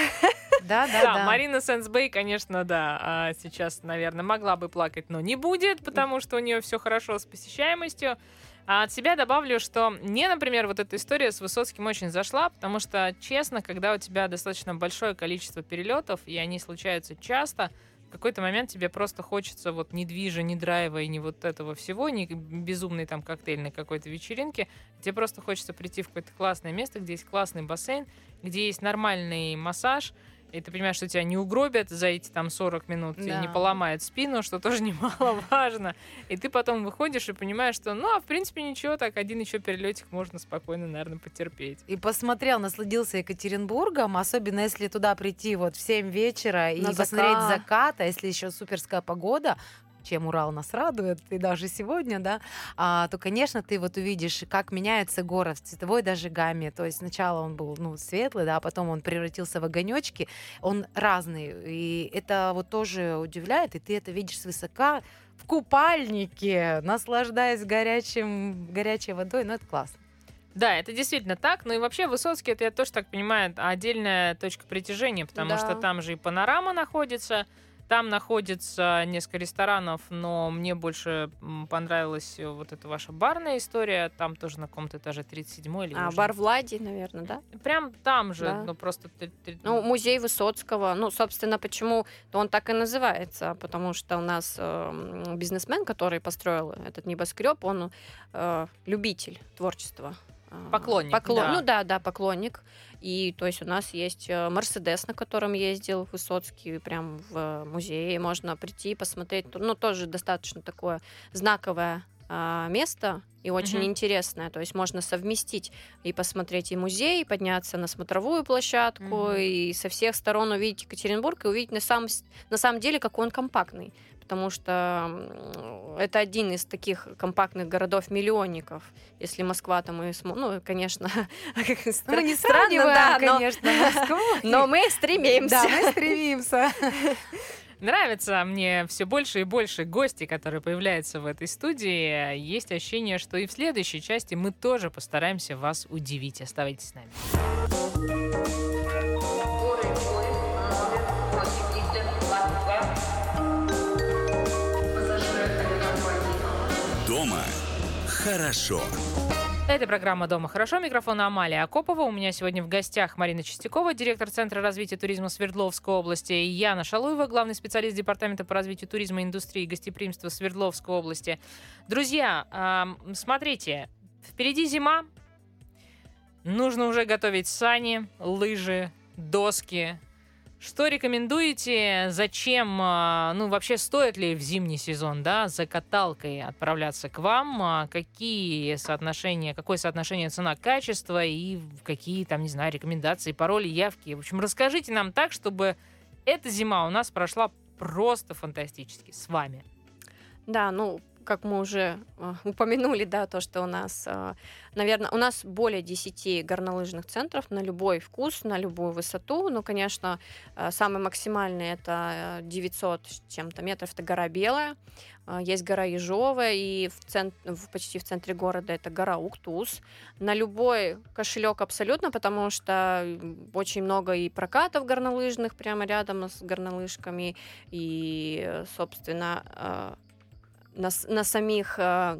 Да, да, да. Марина Сенсбей, конечно, да, а сейчас, наверное, могла бы плакать, но не будет, потому что у нее все хорошо с посещаемостью. А от себя добавлю, что мне, например, вот эта история с Высоцким очень зашла, потому что, честно, когда у тебя достаточно большое количество перелетов, и они случаются часто, в какой-то момент тебе просто хочется вот ни движа, ни драйва и ни вот этого всего, ни безумной там коктейльной какой-то вечеринки. Тебе просто хочется прийти в какое-то классное место, где есть классный бассейн, где есть нормальный массаж, и ты понимаешь, что тебя не угробят за эти там 40 минут, да. и не поломают спину, что тоже немаловажно. И ты потом выходишь и понимаешь, что, ну, а в принципе ничего, так один еще перелетик можно спокойно, наверное, потерпеть. И посмотрел, насладился Екатеринбургом, особенно если туда прийти вот в 7 вечера и На посмотреть закат. закат, а если еще суперская погода, чем Урал нас радует, и даже сегодня, да, а, то, конечно, ты вот увидишь, как меняется город в цветовой даже гамме. То есть сначала он был, ну, светлый, да, а потом он превратился в огонечки. Он разный, и это вот тоже удивляет, и ты это видишь свысока в купальнике, наслаждаясь горячим, горячей водой, ну, это классно. Да, это действительно так. Ну и вообще Высоцкий, это я тоже так понимаю, отдельная точка притяжения, потому да. что там же и панорама находится, там находится несколько ресторанов, но мне больше понравилась вот эта ваша барная история. Там тоже на каком-то этаже 37 или А, уже... бар Влади, наверное, да? Прям там же, да. ну просто... Ну, музей Высоцкого. Ну, собственно, почему он так и называется? Потому что у нас э, бизнесмен, который построил этот небоскреб, он э, любитель творчества. Поклонник. Поклон... Да. Ну да, да, поклонник. И то есть у нас есть э, Мерседес, на котором ездил Высоцкий, прям в музее. Можно прийти и посмотреть. Ну, тоже достаточно такое знаковое а, место и очень mm-hmm. интересное. То есть можно совместить и посмотреть и музей, и подняться на смотровую площадку, mm-hmm. и со всех сторон увидеть Екатеринбург и увидеть на, сам, на самом деле, какой он компактный потому что это один из таких компактных городов-миллионников. Если Москва, то мы, ну, конечно, ну, не странно, да, конечно, Москву. Но мы стремимся. Да, мы стремимся. Нравится мне все больше и больше гостей, которые появляются в этой студии. Есть ощущение, что и в следующей части мы тоже постараемся вас удивить. Оставайтесь с нами. Хорошо. Это программа «Дома хорошо». Микрофон Амалия Акопова. У меня сегодня в гостях Марина Чистякова, директор Центра развития туризма Свердловской области, и Яна Шалуева, главный специалист Департамента по развитию туризма, индустрии и гостеприимства Свердловской области. Друзья, смотрите, впереди зима. Нужно уже готовить сани, лыжи, доски, что рекомендуете? Зачем? А, ну, вообще, стоит ли в зимний сезон, да, за каталкой отправляться к вам? А, какие соотношения, какое соотношение цена-качество и какие там, не знаю, рекомендации, пароли, явки? В общем, расскажите нам так, чтобы эта зима у нас прошла просто фантастически с вами. Да, ну, как мы уже э, упомянули, да, то, что у нас, э, наверное, у нас более 10 горнолыжных центров на любой вкус, на любую высоту. Ну, конечно, э, самый максимальный это 900 чем-то метров, это гора Белая. Есть гора Ежовая, и в цент... почти в центре города это гора Уктус. На любой кошелек абсолютно, потому что очень много и прокатов горнолыжных прямо рядом с горнолыжками, и, собственно, на, на самих э,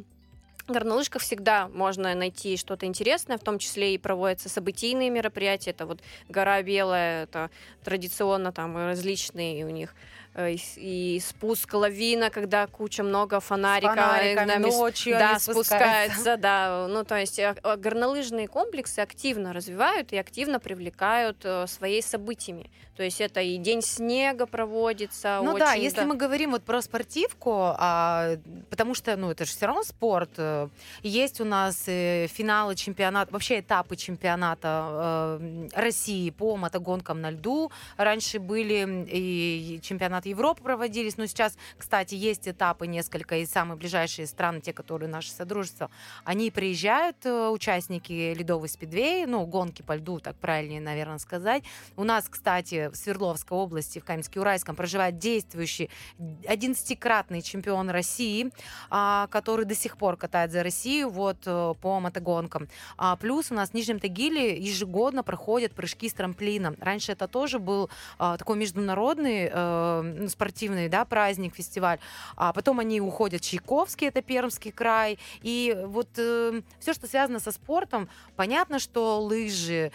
горнолыжках всегда можно найти что-то интересное, в том числе и проводятся событийные мероприятия. Это вот гора Белая, это традиционно там различные у них и, и спуск лавина, когда куча много фонариков. Фонариками ночью да, спускается, да. Ну, то есть горнолыжные комплексы активно развивают и активно привлекают своей событиями. То есть это и день снега проводится. Ну да, если да. мы говорим вот про спортивку, а, потому что, ну, это же все равно спорт. Э, есть у нас э, финалы чемпионата, вообще этапы чемпионата э, России по мотогонкам на льду. Раньше были и чемпионаты Европы проводились, но сейчас, кстати, есть этапы несколько, и самые ближайшие страны, те, которые наши содружества, они приезжают, участники ледовой спидвей, ну, гонки по льду, так правильнее, наверное, сказать. У нас, кстати, в Свердловской области, в Каменске-Уральском, проживает действующий 11-кратный чемпион России, а, который до сих пор катает за Россию вот э, по мотогонкам. А, плюс у нас в Нижнем Тагиле ежегодно проходят прыжки с трамплина. Раньше это тоже был а, такой международный э, спортивный да, праздник, фестиваль. А потом они уходят в Чайковский, это Пермский край. И вот э, все, что связано со спортом, понятно, что лыжи,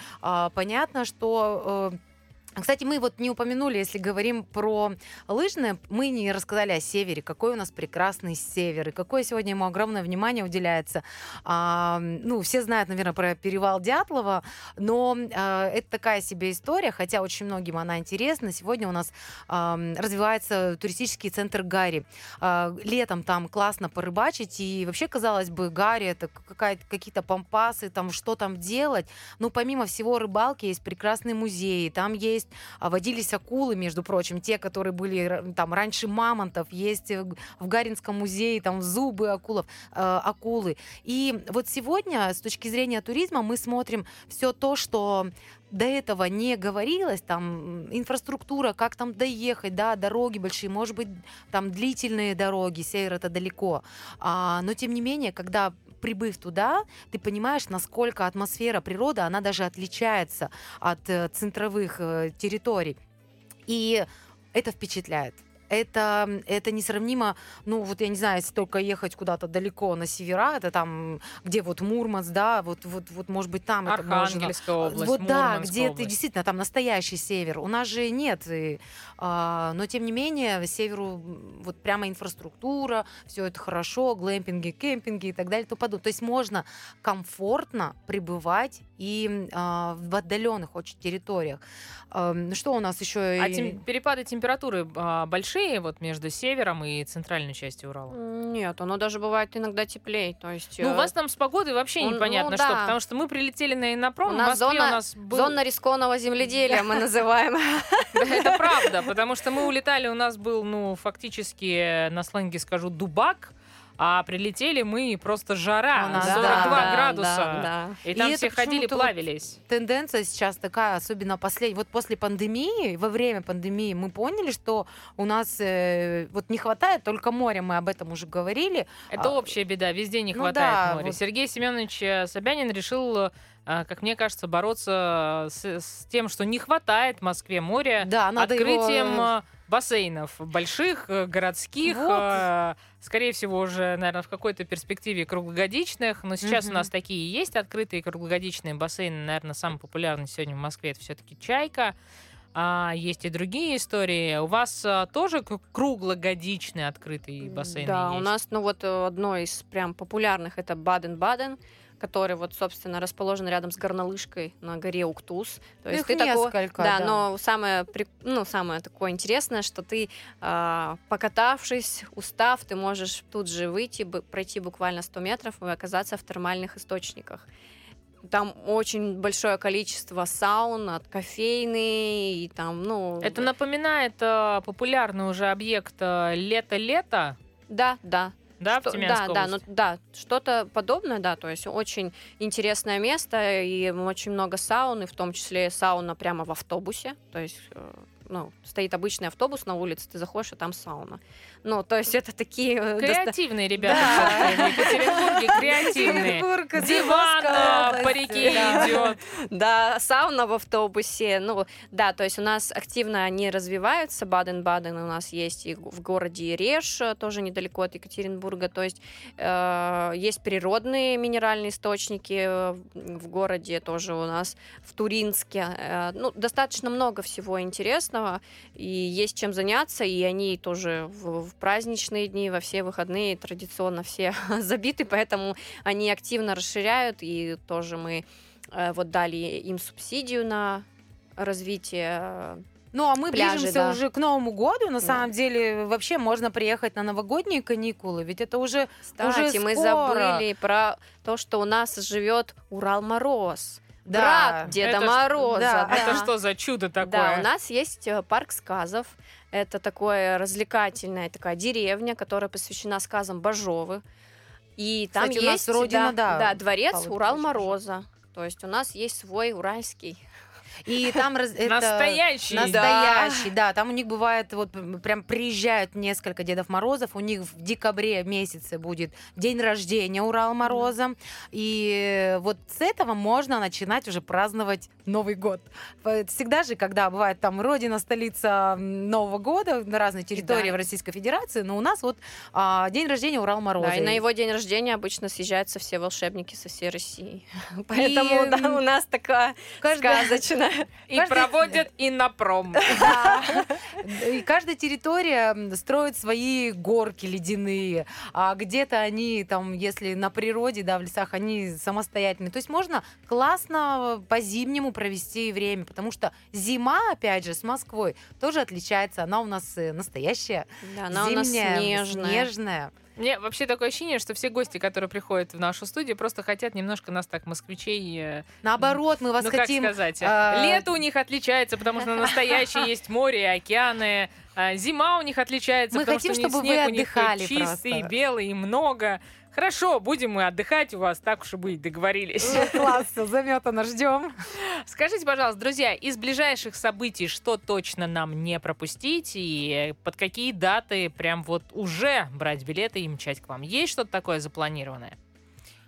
понятно, что кстати, мы вот не упомянули, если говорим про лыжные, мы не рассказали о севере, какой у нас прекрасный север, и какое сегодня ему огромное внимание уделяется. А, ну, все знают, наверное, про перевал Дятлова, но а, это такая себе история, хотя очень многим она интересна. Сегодня у нас а, развивается туристический центр Гарри. А, летом там классно порыбачить, и вообще, казалось бы, Гарри это какие-то пампасы, там что там делать. Но помимо всего рыбалки есть прекрасные музеи, там есть есть а, водились акулы, между прочим, те, которые были там раньше мамонтов, есть в Гаринском музее там зубы акулов, э, акулы. И вот сегодня с точки зрения туризма мы смотрим все то, что до этого не говорилось, там инфраструктура, как там доехать, да, дороги большие, может быть, там длительные дороги, север это далеко, а, но тем не менее, когда прибыв туда, ты понимаешь, насколько атмосфера природы, она даже отличается от э, центровых э, территорий. И это впечатляет это, это несравнимо, ну, вот я не знаю, если только ехать куда-то далеко на севера, это там, где вот Мурманск, да, вот, вот, вот может быть, там это можно... область, Вот да, где область. ты действительно, там настоящий север. У нас же нет, и, а, но тем не менее, северу вот прямо инфраструктура, все это хорошо, глэмпинги, кемпинги и так далее, и тому подобное. То есть можно комфортно пребывать и а, в отдаленных очень территориях. А, что у нас еще? А тем, перепады температуры а, большие? вот между севером и центральной частью Урала? Нет, оно даже бывает иногда теплее. То есть, ну, у вас там с погодой вообще ну, непонятно ну, что, да. потому что мы прилетели на Инопром, у нас зона, у нас был... зона рисконного земледелия мы называем. Это правда, потому что мы улетали, у нас был, ну, фактически, на сленге скажу, дубак, а прилетели мы просто жара, нас, 42 да, градуса. Да, да. И там и все ходили, плавились. Вот тенденция сейчас такая, особенно последняя. Вот после пандемии, во время пандемии мы поняли, что у нас э, вот не хватает только моря, мы об этом уже говорили. Это а, общая беда, везде не ну, хватает да, моря. Вот. Сергей Семенович э, Собянин решил э, как мне кажется, бороться с, с тем, что не хватает в Москве моря, да, надо открытием его бассейнов больших, э, городских, вот. э, скорее всего, уже, наверное, в какой-то перспективе круглогодичных. Но сейчас угу. у нас такие есть открытые круглогодичные бассейны. Наверное, самый популярный сегодня в Москве это все-таки Чайка. А есть и другие истории. У вас а, тоже круглогодичный открытый бассейн? Да, есть? у нас, ну вот э, одно из прям популярных это Баден-Баден который вот, собственно, расположен рядом с горнолыжкой на горе Уктус. То есть Их ты несколько, такого, да, да, но самое, ну, самое такое интересное, что ты, э, покатавшись, устав, ты можешь тут же выйти, пройти буквально 100 метров и оказаться в термальных источниках. Там очень большое количество саун, от кофейны и там, ну... Это напоминает э, популярный уже объект э, «Лето-лето». Да, да. Да, что, в Тюменской да, да, ну, да, что-то подобное, да, то есть очень интересное место и очень много сауны, в том числе сауна прямо в автобусе, то есть э, ну, стоит обычный автобус на улице, ты заходишь, а там сауна. Ну, то есть это такие... Э, креативные ребята в Екатеринбурге, креативные. Диван по реке идет. Да, сауна в автобусе. Ну, да, то есть у нас активно они развиваются. Баден-Баден у нас есть и в городе Реж, тоже недалеко от Екатеринбурга. То есть э, есть природные минеральные источники в городе тоже у нас, в Туринске. Э, ну, достаточно много всего интересного, и есть чем заняться, и они тоже в, в праздничные дни, во все выходные традиционно все забиты, поэтому они активно расширяют, и тоже мы э, вот дали им субсидию на развитие э, ну, а мы пляжи, ближимся да. уже к Новому году. На да. самом деле, вообще можно приехать на новогодние каникулы, ведь это уже Кстати, уже мы забыли про то, что у нас живет Урал Мороз. Да. Брат Деда это Мороза. Да. Да. Это что за чудо такое? Да, у нас есть э, парк сказов. Это такое развлекательная такая деревня, которая посвящена сказам Бажовы. И там Кстати, есть у нас родина, да, да, дворец Урал Мороза. То есть у нас есть свой уральский и там это, настоящий, настоящий, да. да. Там у них бывает вот прям приезжают несколько Дедов Морозов. У них в декабре месяце будет день рождения Урал Мороза, и вот с этого можно начинать уже праздновать Новый год. Всегда же, когда бывает там родина, столица Нового года на разной территории да. в Российской Федерации, но у нас вот а, день рождения Урал Мороза. Да, и на его день рождения обычно съезжаются все волшебники со всей России. Поэтому и... да, у нас такая сказочная. И проводят и на пром. И каждая территория строит свои горки ледяные, а где-то они там, если на природе, да, в лесах, они самостоятельные. То есть можно классно по-зимнему провести время, потому что зима, опять же, с Москвой тоже отличается. Она у нас э, настоящая, да, она зимняя, у нас снежная. снежная. Мне вообще такое ощущение, что все гости, которые приходят в нашу студию, просто хотят немножко нас так, москвичей... Э, Наоборот, мы вас ну, хотим... как сказать? А... Лето у них отличается, потому что настоящее есть море океаны. А зима у них отличается, мы потому хотим, что чтобы снег вы у них чистый, просто. белый и много. Хорошо, будем мы отдыхать у вас, так уж и быть, договорились. Ну, класс, заметано, ждем. Скажите, пожалуйста, друзья, из ближайших событий что точно нам не пропустить и под какие даты прям вот уже брать билеты и мчать к вам? Есть что-то такое запланированное?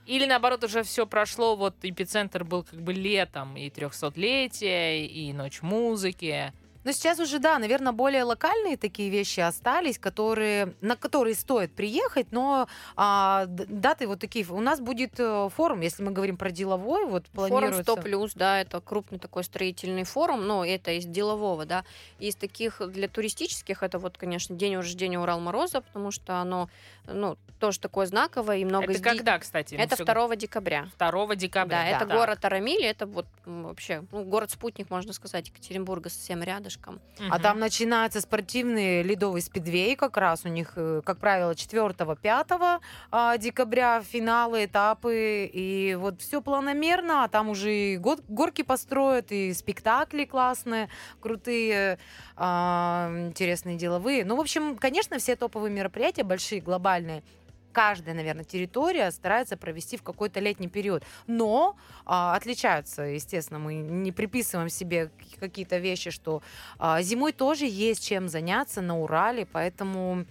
Или наоборот уже все прошло, вот эпицентр был как бы летом, и 300-летие, и ночь музыки. Но сейчас уже, да, наверное, более локальные такие вещи остались, которые, на которые стоит приехать, но а, даты вот такие. У нас будет э, форум, если мы говорим про деловой, вот планируется... Форум 100 плюс, да, это крупный такой строительный форум, но это из делового, да. Из таких для туристических это вот, конечно, день рождения Урал Мороза, потому что оно, ну, тоже такое знаковое и много... Это когда, кстати? Это все... 2 декабря. 2 декабря, да. да. Это да. город Арамиль, это вот вообще ну, город-спутник, можно сказать, Екатеринбурга совсем рядышком. Угу. А там начинается спортивный ледовый спидвей как раз. У них, э, как правило, 4-5 а, декабря финалы, этапы. И вот все планомерно, а там уже и горки построят, и спектакли классные, крутые, а, интересные деловые. Ну, в общем, конечно, все топовые мероприятия, большие, глобальные, каждая, наверное, территория старается провести в какой-то летний период. Но а, отличаются, естественно, мы не приписываем себе какие-то вещи, что а, зимой тоже есть чем заняться на Урале, поэтому...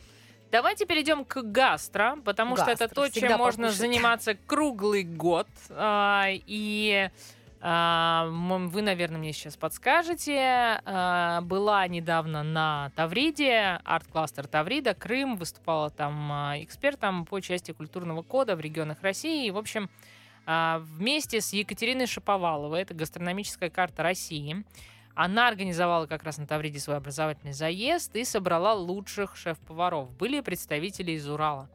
Давайте перейдем к гастро, потому гастро, что это то, чем можно покушать. заниматься круглый год. А, и вы, наверное, мне сейчас подскажете. А, была недавно на Тавриде, арт-кластер Таврида, Крым, выступала там а, экспертом по части культурного кода в регионах России. И, в общем, вместе с Екатериной Шаповаловой, это гастрономическая карта России, она организовала как раз на Тавриде свой образовательный заезд и собрала лучших шеф-поваров. Были представители из Урала,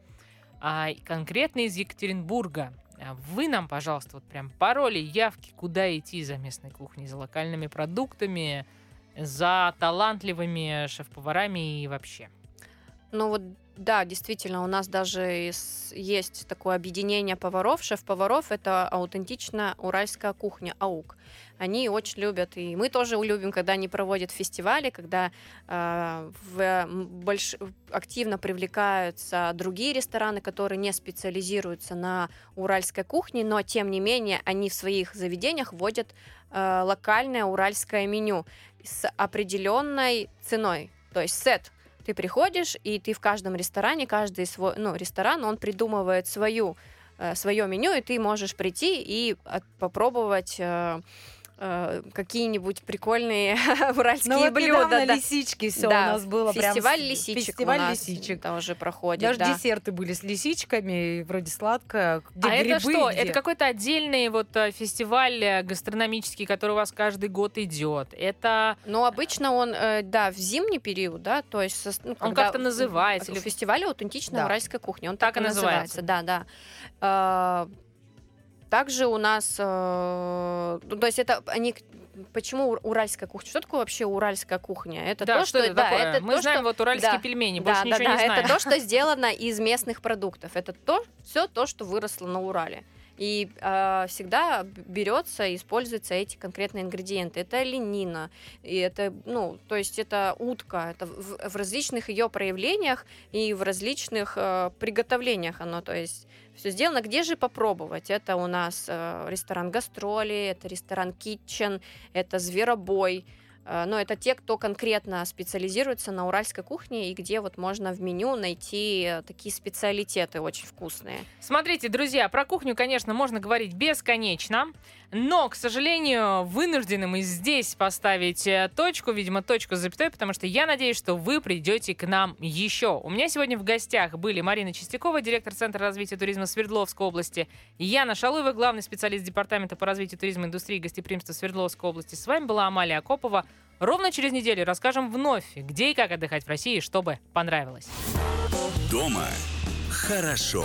а конкретно из Екатеринбурга. А вы нам, пожалуйста, вот прям пароли, явки, куда идти за местной кухней, за локальными продуктами, за талантливыми шеф-поварами и вообще. Ну вот да, действительно, у нас даже есть такое объединение поваров, шеф-поваров. Это аутентичная уральская кухня АУК. Они очень любят, и мы тоже любим, когда они проводят фестивали, когда э, в больш... активно привлекаются другие рестораны, которые не специализируются на уральской кухне, но тем не менее они в своих заведениях вводят э, локальное уральское меню с определенной ценой. То есть сет Ты приходишь, и ты в каждом ресторане, каждый свой, ну, ресторан, он придумывает свою, э, свое меню, и ты можешь прийти и попробовать э, Э, какие-нибудь прикольные уральские ну, вот блюда. Да. лисички все да. у нас было. Фестиваль прям, лисичек Фестиваль у нас лисичек. тоже проходит. Даже да. десерты были с лисичками, вроде сладкое. Где а грибы, это что? Где? Это какой-то отдельный вот э, фестиваль э, гастрономический, который у вас каждый год идет? Это... Ну, обычно он, да, в зимний период, да, то есть... Ну, он как-то называется? Или... Фестиваль аутентичная да. уральская кухня, он так, так и называется. называется. Да, да. Также у нас, э, ну, то есть это они почему уральская кухня? Что такое вообще уральская кухня? Это да, то, что, что да, это мы то, знаем что... вот уральские да, пельмени, больше да, ничего да, не да, знаем. Это то, что сделано из местных продуктов. Это то, все то, что выросло на Урале. И э, всегда берется используются эти конкретные ингредиенты. Это ленина, и это, ну, то есть это утка, это в, в различных ее проявлениях и в различных э, приготовлениях оно, то есть все сделано. Где же попробовать? Это у нас э, ресторан Гастроли, это ресторан Kitchen, это Зверобой. Э, но это те, кто конкретно специализируется на уральской кухне и где вот можно в меню найти такие специалитеты очень вкусные. Смотрите, друзья, про кухню, конечно, можно говорить бесконечно, но, к сожалению, вынуждены мы здесь поставить э, точку, видимо, точку с запятой, потому что я надеюсь, что вы придете к нам еще. У меня сегодня в гостях были Марина Чистякова, директор Центра развития туризма Свердловской области, Яна Шалуева, главный специалист Департамента по развитию туризма, индустрии и гостеприимства Свердловской области. С вами была Амалия Акопова. Ровно через неделю расскажем вновь, где и как отдыхать в России, чтобы понравилось. Дома хорошо.